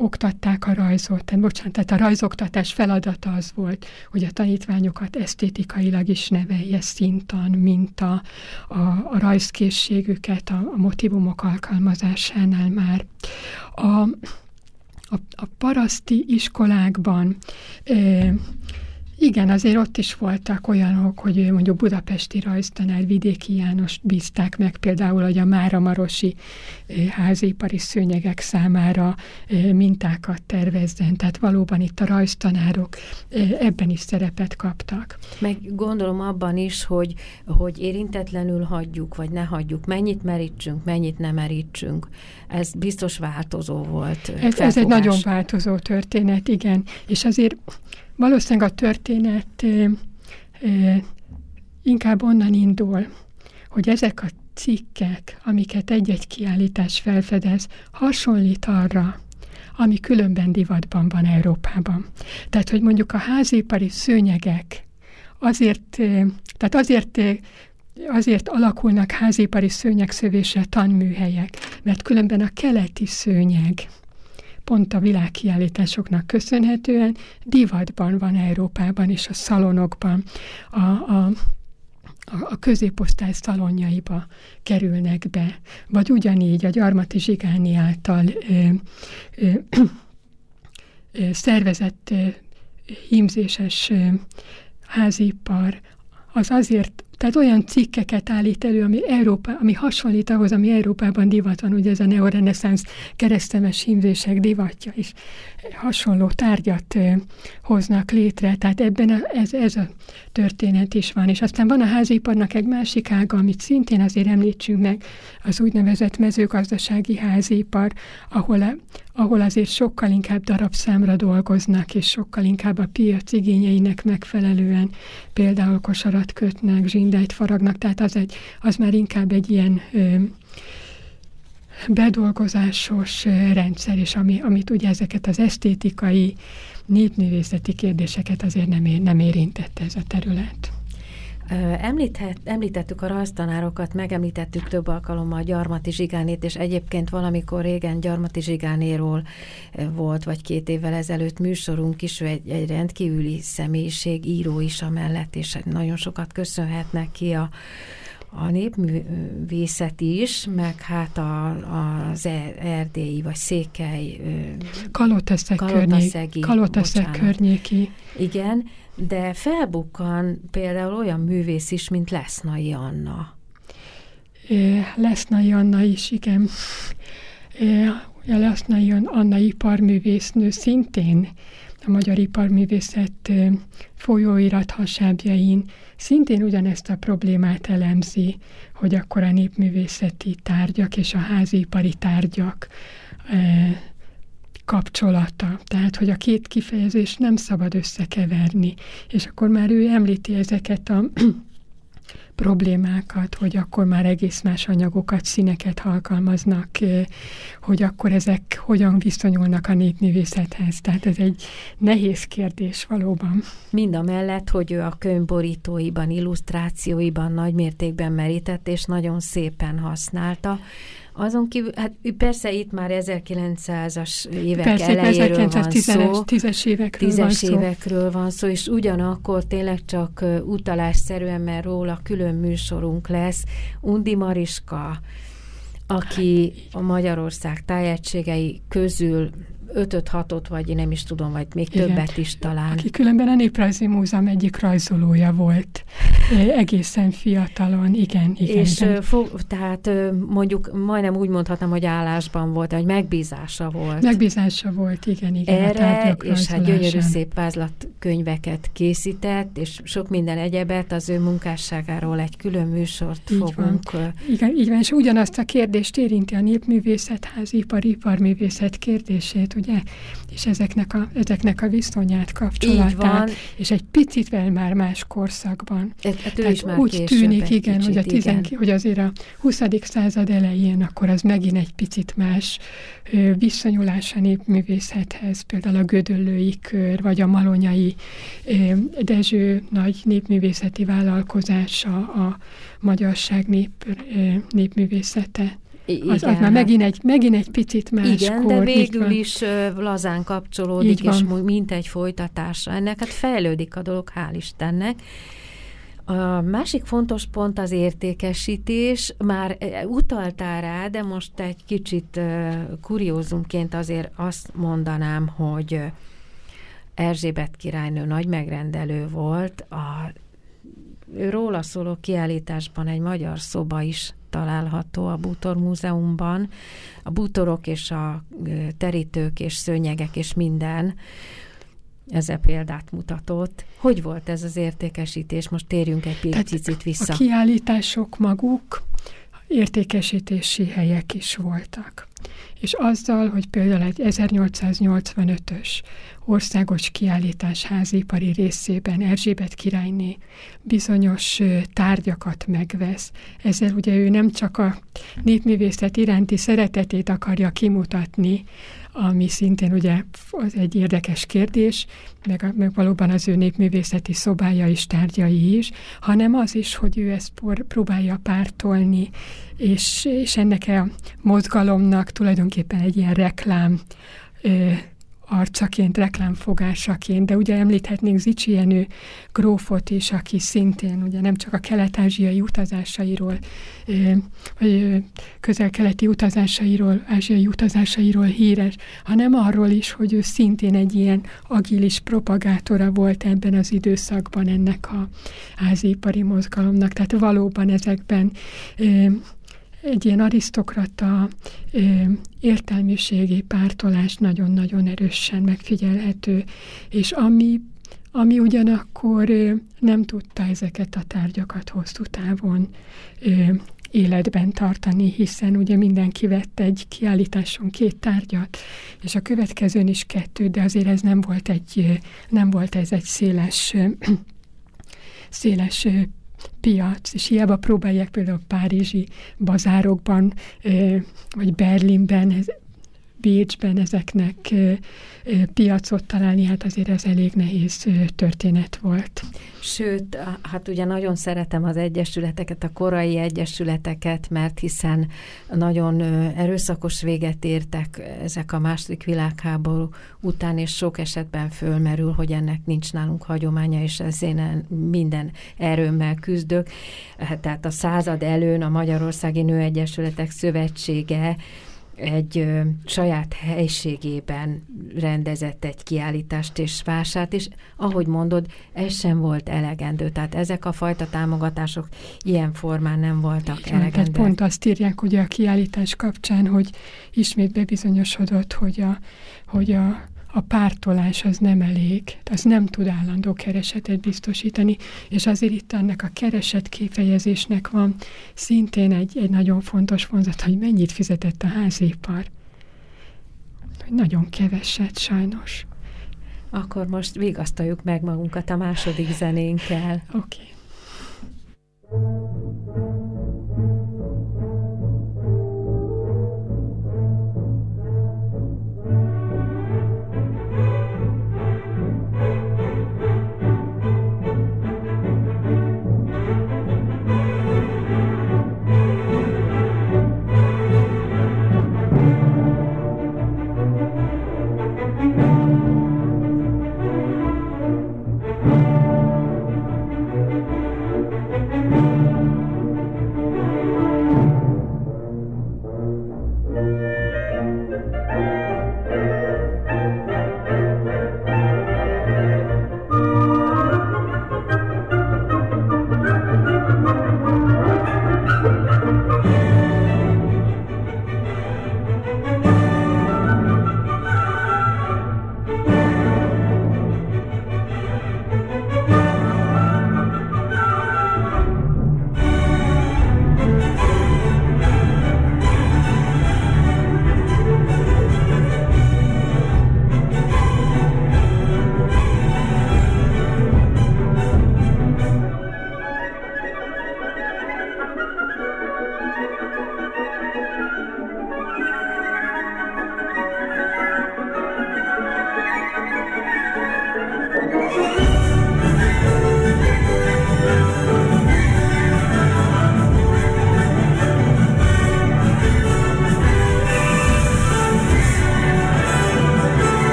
oktatták a rajzot. Tehát, bocsánat, tehát a rajzoktatás feladata az volt, hogy a tanítványokat esztétikailag is nevelje szintan, mint a, a, a rajzkészségüket a, a motivumok alkalmazásánál már. A, a, a paraszti iskolákban ö, igen, azért ott is voltak olyanok, hogy mondjuk budapesti rajztanár Vidéki János bízták meg például, hogy a Máramarosi házipari szőnyegek számára mintákat tervezzen. Tehát valóban itt a rajztanárok ebben is szerepet kaptak. Meg gondolom abban is, hogy, hogy érintetlenül hagyjuk, vagy ne hagyjuk, mennyit merítsünk, mennyit nem merítsünk. Ez biztos változó volt. Ez, ez egy nagyon változó történet, igen. És azért Valószínűleg a történet inkább onnan indul, hogy ezek a cikkek, amiket egy-egy kiállítás felfedez, hasonlít arra, ami különben divatban van Európában. Tehát, hogy mondjuk a házipari szőnyegek azért, tehát azért azért alakulnak házipari szőnyegszövésre tanműhelyek, mert különben a keleti szőnyeg, pont a világkiállításoknak köszönhetően divatban van Európában és a szalonokban, a, a a középosztály szalonjaiba kerülnek be, vagy ugyanígy a Gyarmati Zsigáni által ö, ö, ö, szervezett ö, hímzéses ö, házipar az azért tehát olyan cikkeket állít elő, ami, Európa, ami hasonlít ahhoz, ami Európában divat van, ugye ez a neoreneszánsz keresztemes hímzések divatja is hasonló tárgyat ö, hoznak létre, tehát ebben a, ez, ez a történet is van. És aztán van a háziparnak egy másik ága, amit szintén azért említsünk meg, az úgynevezett mezőgazdasági házipar, ahol, a, ahol azért sokkal inkább darabszámra dolgoznak, és sokkal inkább a piac igényeinek megfelelően például kosarat kötnek, zsindejt faragnak, tehát az, egy, az már inkább egy ilyen ö, bedolgozásos rendszer, és ami, amit ugye ezeket az esztétikai, népművészeti kérdéseket azért nem, ér, nem érintette ez a terület. Említhet, említettük a rajztanárokat, megemlítettük több alkalommal Gyarmati Zsigánét, és egyébként valamikor régen Gyarmati Zsigánéról volt, vagy két évvel ezelőtt műsorunk is, egy, egy rendkívüli személyiség, író is amellett, és nagyon sokat köszönhetnek ki a a népművészet is, meg hát a, az e, erdélyi vagy székely Kaloteszek, környék, Kaloteszek környéki. Igen, de felbukkan például olyan művész is, mint Lesznai Anna. Lesznai Anna is, igen. Lesznai Anna iparművésznő szintén a Magyar Iparművészet folyóirat hasábjain szintén ugyanezt a problémát elemzi, hogy akkor a népművészeti tárgyak és a házipari tárgyak kapcsolata. Tehát, hogy a két kifejezés nem szabad összekeverni. És akkor már ő említi ezeket a problémákat, hogy akkor már egész más anyagokat, színeket alkalmaznak, hogy akkor ezek hogyan viszonyulnak a népművészethez. Tehát ez egy nehéz kérdés valóban. Mind a mellett, hogy ő a könyvborítóiban, illusztrációiban nagy mértékben merített, és nagyon szépen használta. Azon kívül, hát persze itt már 1900-as évek persze, elejéről van szó. Tízes évekről tízes van évekről szó. van szó, és ugyanakkor tényleg csak utalásszerűen, mert róla külön műsorunk lesz. Undi Mariska, aki a Magyarország tájegységei közül ötöt, hatot, vagy én nem is tudom, vagy még igen. többet is talán. Aki különben a Néprajzi Múzeum egyik rajzolója volt, egészen fiatalon, igen, igen. És igen. Tehát mondjuk majdnem úgy mondhatnám, hogy állásban volt, hogy megbízása volt. Megbízása volt, igen, igen. Erre, és hát gyönyörű szép vázlatkönyveket készített, és sok minden egyebet az ő munkásságáról egy külön műsort így fogunk. Van. Igen, így van, és ugyanazt a kérdést érinti a népművészetház, ipar, iparművészet kérdését, ugye? És ezeknek a, ezeknek a viszonyát, kapcsolatát, és egy picit már más korszakban. Ez, Tehát is már úgy tűnik, igen, kicsit, hogy, a tizen, igen. hogy azért a 20. század elején akkor az megint egy picit más ö, viszonyulás a népművészethez, például a Gödöllői kör, vagy a Malonyai ö, Dezső nagy népművészeti vállalkozása, a magyarság nép, ö, népművészete. Igen. Az, az már megint egy, megint egy picit más Igen, kor, de végül is lazán kapcsolódik, és mint egy folytatása. Ennek hát fejlődik a dolog, hál' Istennek. A másik fontos pont az értékesítés. Már utaltál rá, de most egy kicsit kuriózumként azért azt mondanám, hogy Erzsébet királynő nagy megrendelő volt. A róla szóló kiállításban egy magyar szoba is található a Bútor Múzeumban. A bútorok és a terítők és szőnyegek és minden ezzel példát mutatott. Hogy volt ez az értékesítés? Most térjünk egy picit vissza. A kiállítások maguk értékesítési helyek is voltak. És azzal, hogy például egy 1885-ös országos kiállítás házipari részében Erzsébet királyné bizonyos tárgyakat megvesz. Ezzel ugye ő nem csak a népművészet iránti szeretetét akarja kimutatni, ami szintén ugye az egy érdekes kérdés, meg, meg valóban az ő népművészeti szobája is, tárgyai is, hanem az is, hogy ő ezt próbálja pártolni, és, és ennek a mozgalomnak tulajdonképpen egy ilyen reklám arcaként, reklámfogásaként, de ugye említhetnénk Zicsi Jenő grófot is, aki szintén ugye nem csak a kelet-ázsiai utazásairól, vagy közel-keleti utazásairól, ázsiai utazásairól híres, hanem arról is, hogy ő szintén egy ilyen agilis propagátora volt ebben az időszakban ennek a házipari mozgalomnak. Tehát valóban ezekben egy ilyen arisztokrata értelmiségi pártolás nagyon-nagyon erősen megfigyelhető, és ami, ami ugyanakkor nem tudta ezeket a tárgyakat hosszú távon életben tartani, hiszen ugye mindenki vett egy kiállításon két tárgyat, és a következőn is kettő, de azért ez nem volt egy, nem volt ez egy széles széles piac, és hiába próbálják például Párizsi bazárokban, vagy Berlinben, Bécsben ezeknek piacot találni, hát azért ez elég nehéz történet volt. Sőt, hát ugye nagyon szeretem az egyesületeket, a korai egyesületeket, mert hiszen nagyon erőszakos véget értek ezek a második világháború után, és sok esetben fölmerül, hogy ennek nincs nálunk hagyománya, és ezért én minden erőmmel küzdök. Hát, tehát a század előn a Magyarországi Nőegyesületek Szövetsége egy ö, saját helységében rendezett egy kiállítást és vásárt, és ahogy mondod, ez sem volt elegendő. Tehát ezek a fajta támogatások ilyen formán nem voltak Igen, elegendőek. Tehát pont azt írják ugye a kiállítás kapcsán, hogy ismét bebizonyosodott, hogy a, hogy a a pártolás az nem elég, az nem tud állandó keresetet biztosítani, és azért itt ennek a kereset kifejezésnek van szintén egy, egy nagyon fontos vonzat, hogy mennyit fizetett a házépar. Nagyon keveset, sajnos. Akkor most vigasztaljuk meg magunkat a második zenénkkel. Oké. Okay.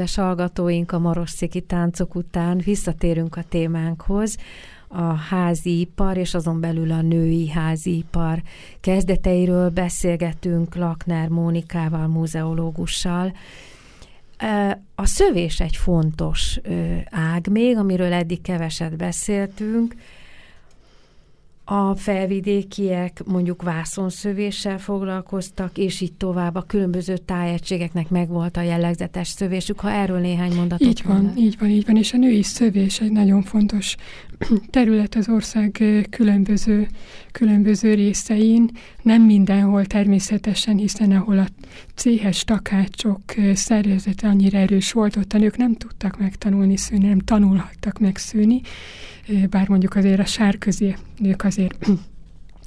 Kedves hallgatóink, a Marossziki táncok után visszatérünk a témánkhoz, a házi ipar, és azon belül a női házi ipar kezdeteiről beszélgetünk Lakner Mónikával, múzeológussal. A szövés egy fontos ág még, amiről eddig keveset beszéltünk. A felvidékiek mondjuk vászonszövéssel foglalkoztak, és így tovább. A különböző tájegységeknek megvolt a jellegzetes szövésük, ha erről néhány mondatot Így van, mondanak. így van, így van, és a női szövés egy nagyon fontos terület az ország különböző, különböző részein, nem mindenhol természetesen, hiszen ahol a céhes takácsok szervezete annyira erős volt, ott a nők nem tudtak megtanulni szőni, nem tanulhattak megszőni, bár mondjuk azért a sárközi nők azért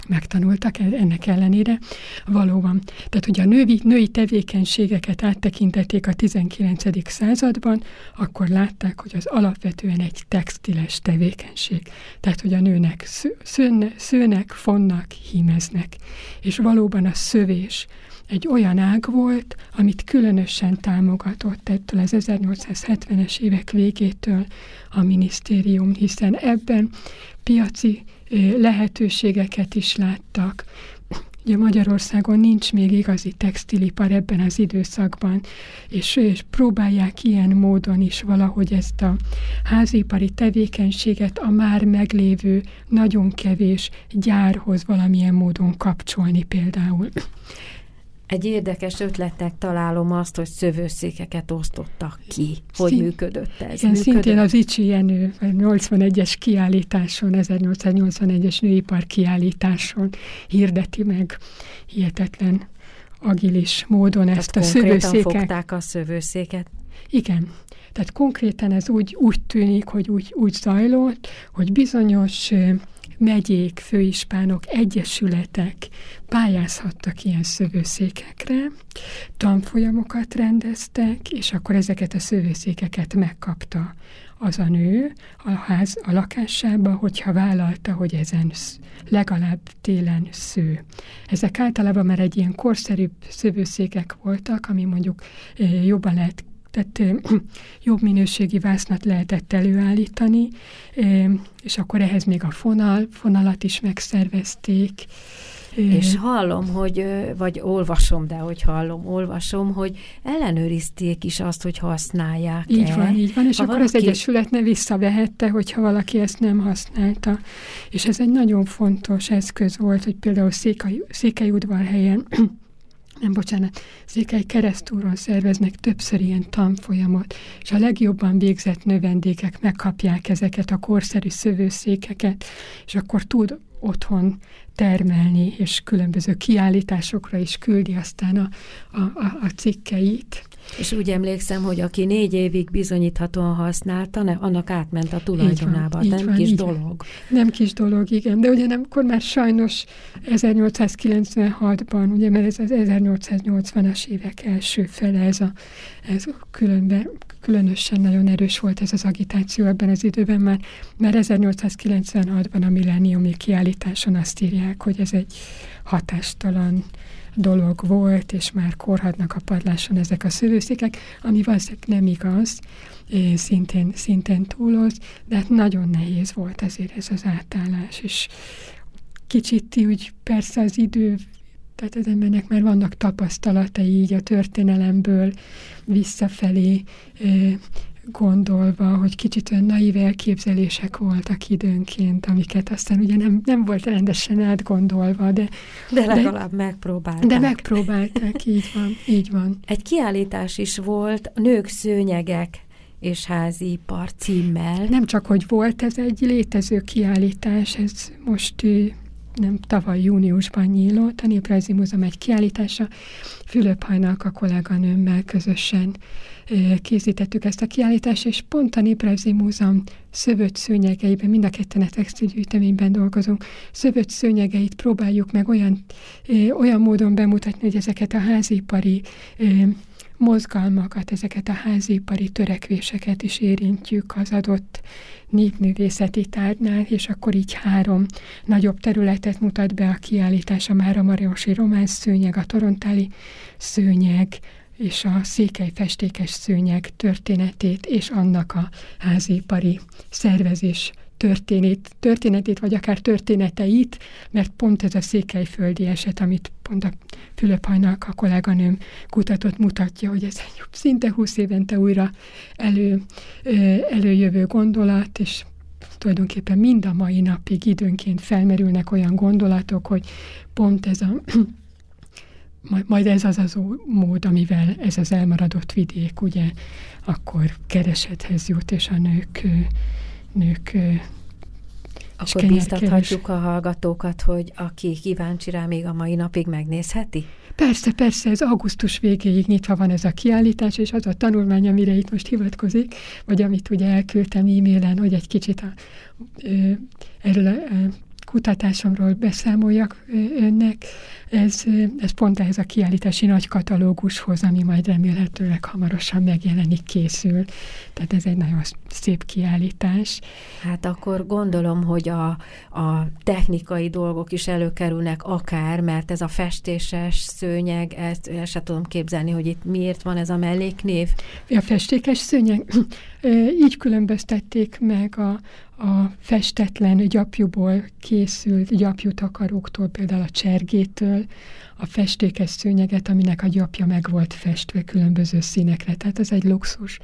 megtanultak e- ennek ellenére. Valóban. Tehát, hogy a női, női tevékenységeket áttekintették a 19. században, akkor látták, hogy az alapvetően egy textiles tevékenység. Tehát, hogy a nőnek szőne, szőnek, fonnak, hímeznek. És valóban a szövés egy olyan ág volt, amit különösen támogatott ettől az 1870-es évek végétől a minisztérium, hiszen ebben piaci lehetőségeket is láttak. Ugye Magyarországon nincs még igazi textilipar ebben az időszakban, és, és próbálják ilyen módon is valahogy ezt a házipari tevékenységet a már meglévő nagyon kevés gyárhoz valamilyen módon kapcsolni például. Egy érdekes ötletnek találom azt, hogy szövőszékeket osztottak ki. Hogy Szín, működött ez? Igen, működött? szintén az Icsi Jenő 81-es kiállításon, 1881-es nőipar kiállításon hirdeti meg hihetetlen agilis módon Tehát ezt a szövőszéket. fogták a szövőszéket? Igen. Tehát konkrétan ez úgy, úgy tűnik, hogy úgy, úgy zajlott, hogy bizonyos megyék, főispánok, egyesületek pályázhattak ilyen szövőszékekre, tanfolyamokat rendeztek, és akkor ezeket a szövőszékeket megkapta az a nő a, ház, a lakásába, hogyha vállalta, hogy ezen legalább télen sző. Ezek általában már egy ilyen korszerűbb szövőszékek voltak, ami mondjuk eh, jobban lehet tehát jobb minőségi vásznat lehetett előállítani, és akkor ehhez még a fonal, fonalat is megszervezték. És hallom, hogy, vagy olvasom, de hogy hallom, olvasom, hogy ellenőrizték is azt, hogy használják Így -e. van, így van, és ha akkor valaki... az Egyesület ne visszavehette, hogyha valaki ezt nem használta. És ez egy nagyon fontos eszköz volt, hogy például Székely, Székelyudvarhelyen nem bocsánat, Székely keresztúron szerveznek többször ilyen tanfolyamot, és a legjobban végzett növendékek megkapják ezeket a korszerű szövőszékeket, és akkor tud otthon termelni, és különböző kiállításokra is küldi aztán a, a, a, a cikkeit. És úgy emlékszem, hogy aki négy évig bizonyíthatóan használta, ne, annak átment a tulajdonába. Így van, nem így kis van, dolog. Nem kis dolog, igen. De ugye nem, akkor már sajnos 1896-ban, ugye, mert ez az 1880-as évek első fele, ez a, ez különben, különösen nagyon erős volt ez az agitáció ebben az időben, már, már 1896-ban a milleniumi kiállításon azt írják, hogy ez egy hatástalan dolog volt, és már korhatnak a padláson ezek a szövőszékek, ami valószínűleg nem igaz, szintén, szintén túloz, de hát nagyon nehéz volt ezért ez az átállás, és kicsit úgy persze az idő tehát az embernek már vannak tapasztalatai így a történelemből visszafelé gondolva, hogy kicsit olyan naív elképzelések voltak időnként, amiket aztán ugye nem, nem volt rendesen átgondolva, de... De legalább de, megpróbálták. De megpróbálták, így van, így van. Egy kiállítás is volt, nők szőnyegek és házi ipar címmel. Nem csak, hogy volt, ez egy létező kiállítás, ez most nem tavaly júniusban nyílott, a Néprajzi Múzeum egy kiállítása. Fülöp Hajnalka kolléganőmmel közösen készítettük ezt a kiállítást, és pont a Néprajzi Múzeum szövött szőnyegeiben, mind a ketten a textilgyűjteményben dolgozunk, szövött szőnyegeit próbáljuk meg olyan, olyan módon bemutatni, hogy ezeket a házipari mozgalmakat, ezeket a házipari törekvéseket is érintjük az adott népművészeti tárgynál, és akkor így három nagyobb területet mutat be a kiállítás, a Mára Mariosi román szőnyeg, a torontáli szőnyeg, és a székely festékes szőnyeg történetét, és annak a házipari szervezés történét, történetét, vagy akár történeteit, mert pont ez a székelyföldi eset, amit pont a Fülöp Hajnalka kolléganőm kutatott, mutatja, hogy ez egy szinte húsz évente újra elő, előjövő gondolat, és tulajdonképpen mind a mai napig időnként felmerülnek olyan gondolatok, hogy pont ez a majd ez az az mód, amivel ez az elmaradott vidék, ugye, akkor keresethez jut, és a nők, nők akkor biztathatjuk a hallgatókat, hogy aki kíváncsi rá, még a mai napig megnézheti? Persze, persze, ez augusztus végéig nyitva van ez a kiállítás, és az a tanulmány, amire itt most hivatkozik, vagy amit ugye elküldtem e-mailen, hogy egy kicsit a, ö, erről a, kutatásomról beszámoljak önnek. Ez, ez pont ehhez a kiállítási nagy katalógushoz, ami majd remélhetőleg hamarosan megjelenik, készül. Tehát ez egy nagyon szép kiállítás. Hát akkor gondolom, hogy a, a technikai dolgok is előkerülnek akár, mert ez a festéses szőnyeg, ezt el sem tudom képzelni, hogy itt miért van ez a melléknév. A festékes szőnyeg, így különböztették meg a, a festetlen gyapjúból készült gyapjútakaróktól, például a csergétől, a festékes szőnyeget, aminek a gyapja meg volt festve különböző színekre. Tehát ez egy luxus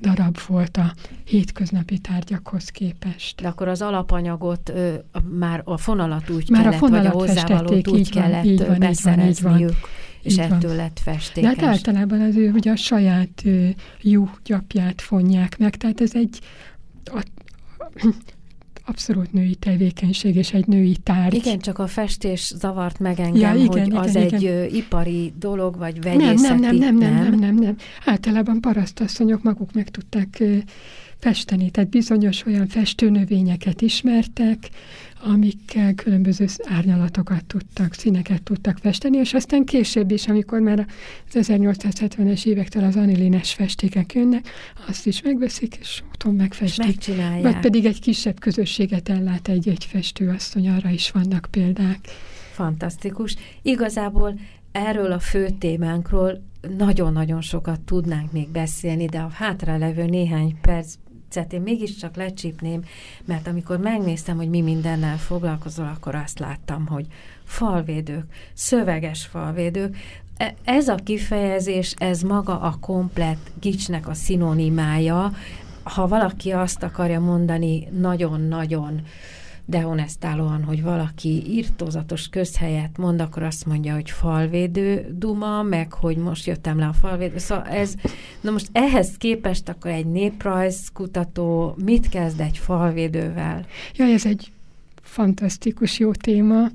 darab volt a hétköznapi tárgyakhoz képest. De akkor az alapanyagot, ö, már a fonalat úgy már kellett, a fonalat vagy a hozzávalót úgy így kellett van, így van, beszerezniük. Így van, és így ettől van. lett festékes. De hát általában az ő ugye a saját ö, jó gyapját fonják meg, tehát ez egy a, abszolút női tevékenység és egy női tárgy. Igen, csak a festés zavart meg engem, ja, igen, hogy igen, az igen, egy igen. ipari dolog, vagy vegyészeti. Nem, nem, nem, nem, nem, nem, nem, nem. Általában parasztasszonyok maguk meg tudták festeni, tehát bizonyos olyan festőnövényeket ismertek, amikkel különböző árnyalatokat tudtak, színeket tudtak festeni, és aztán később is, amikor már az 1870-es évektől az anilines festékek jönnek, azt is megveszik, és otthon megfestik. És megcsinálják. Vagy pedig egy kisebb közösséget ellát egy-egy festőasszony, arra is vannak példák. Fantasztikus. Igazából erről a fő témánkról nagyon-nagyon sokat tudnánk még beszélni, de a hátralevő néhány perc viccet én mégiscsak lecsípném, mert amikor megnéztem, hogy mi mindennel foglalkozol, akkor azt láttam, hogy falvédők, szöveges falvédők, e, ez a kifejezés, ez maga a komplet gicsnek a szinonimája. Ha valaki azt akarja mondani nagyon-nagyon dehonestálóan, hogy valaki írtózatos közhelyet mond, akkor azt mondja, hogy falvédő duma, meg hogy most jöttem le a falvédő. Szóval ez, na most ehhez képest akkor egy néprajzkutató mit kezd egy falvédővel? Ja, ez egy fantasztikus jó téma.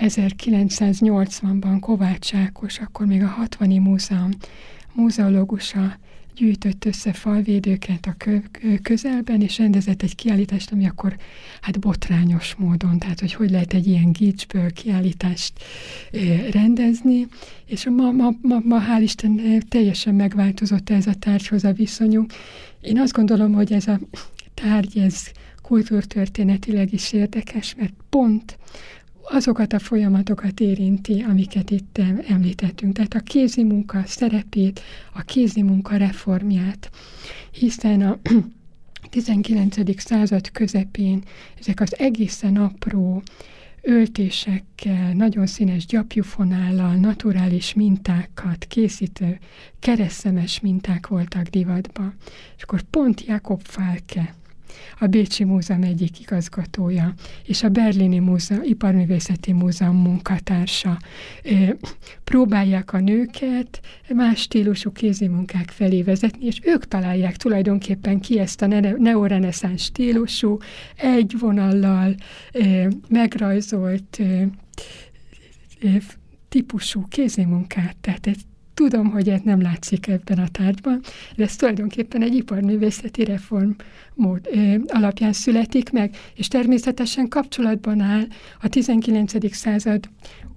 1980-ban Kovács Ákos, akkor még a 60-i múzeum múzeológusa gyűjtött össze falvédőket a közelben, és rendezett egy kiállítást, ami akkor hát botrányos módon, tehát hogy hogy lehet egy ilyen gicsből kiállítást rendezni, és ma, ma, ma, ma hál' Isten teljesen megváltozott ez a tárgyhoz a viszonyunk. Én azt gondolom, hogy ez a tárgy, ez kultúrtörténetileg is érdekes, mert pont azokat a folyamatokat érinti, amiket itt említettünk. Tehát a kézi munka szerepét, a kézi munka reformját, hiszen a 19. század közepén ezek az egészen apró öltésekkel, nagyon színes gyapjufonállal, naturális mintákat készítő keresztemes minták voltak divatban. És akkor pont Jakob Falke, a Bécsi Múzeum egyik igazgatója, és a Berlini Múzeum, Iparművészeti Múzeum munkatársa. Próbálják a nőket más stílusú kézimunkák felé vezetni, és ők találják tulajdonképpen ki ezt a neoreneszánsz stílusú, egy vonallal megrajzolt típusú kézimunkát. Tehát egy Tudom, hogy ez nem látszik ebben a tárgyban, de ez tulajdonképpen egy iparművészeti reform mód, ö, alapján születik meg, és természetesen kapcsolatban áll a 19. század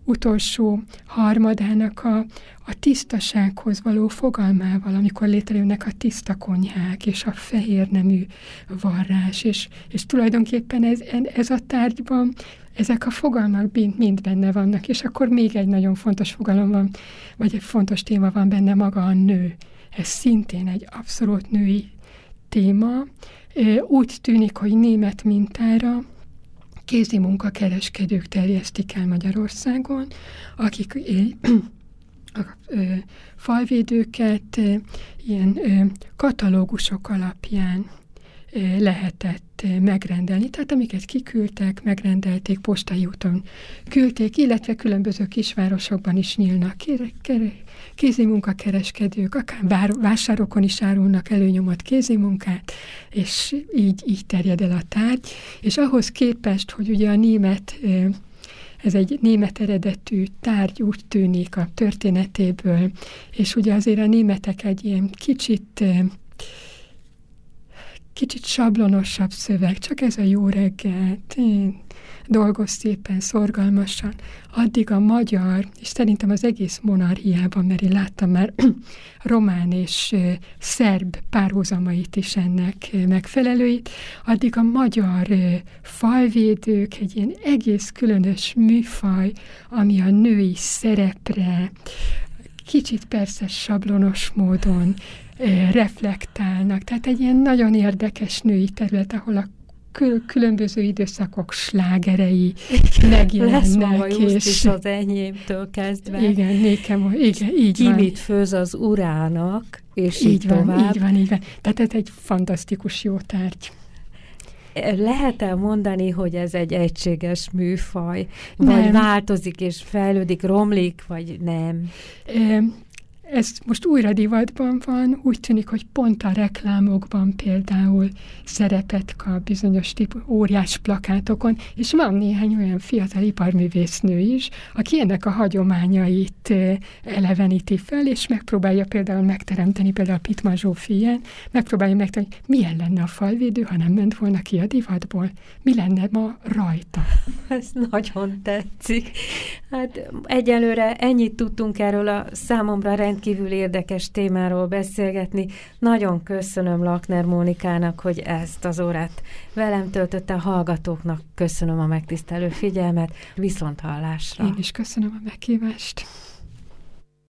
utolsó harmadának a, a tisztasághoz való fogalmával, amikor létrejönnek a tiszta konyhák, és a fehér nemű varrás, és, és tulajdonképpen ez, ez a tárgyban ezek a fogalmak mind, benne vannak, és akkor még egy nagyon fontos fogalom van, vagy egy fontos téma van benne maga a nő. Ez szintén egy abszolút női téma. Úgy tűnik, hogy német mintára kézi munkakereskedők terjesztik el Magyarországon, akik a falvédőket ilyen katalógusok alapján lehetett megrendelni. Tehát amiket kiküldtek, megrendelték, postai úton küldték, illetve különböző kisvárosokban is nyílnak kézimunkakereskedők, akár vásárokon is árulnak előnyomott kézimunkát, és így, így terjed el a tárgy. És ahhoz képest, hogy ugye a német ez egy német eredetű tárgy úgy tűnik a történetéből, és ugye azért a németek egy ilyen kicsit kicsit sablonosabb szöveg, csak ez a jó reggelt, én dolgoz szépen, szorgalmasan, addig a magyar, és szerintem az egész monarchiában, mert én láttam már román és szerb párhuzamait is ennek megfelelőit, addig a magyar falvédők egy ilyen egész különös műfaj, ami a női szerepre, kicsit persze sablonos módon reflektálnak. Tehát egy ilyen nagyon érdekes női terület, ahol a kül- különböző időszakok slágerei megjelennek. Lesz ma és... is az enyémtől kezdve. Igen, nékem, igen, így Ki van. mit főz az urának, és így, így van, tovább. Így van, így van. Tehát ez egy fantasztikus jó tárgy. Lehet-e mondani, hogy ez egy egységes műfaj, vagy nem. változik és fejlődik, romlik, vagy nem? Ez most újra divatban van, úgy tűnik, hogy pont a reklámokban például szerepet kap bizonyos típus, óriás plakátokon, és van néhány olyan fiatal iparművésznő is, aki ennek a hagyományait eleveníti fel, és megpróbálja például megteremteni, például Pitman Zsófien, megpróbálja megtenni, milyen lenne a falvédő, ha nem ment volna ki a divatból, mi lenne ma rajta. Ez nagyon tetszik. Hát egyelőre ennyit tudtunk erről a számomra rend rendkívül érdekes témáról beszélgetni. Nagyon köszönöm Lakner Mónikának, hogy ezt az órát velem töltötte a hallgatóknak. Köszönöm a megtisztelő figyelmet. Viszont hallásra. Én is köszönöm a meghívást.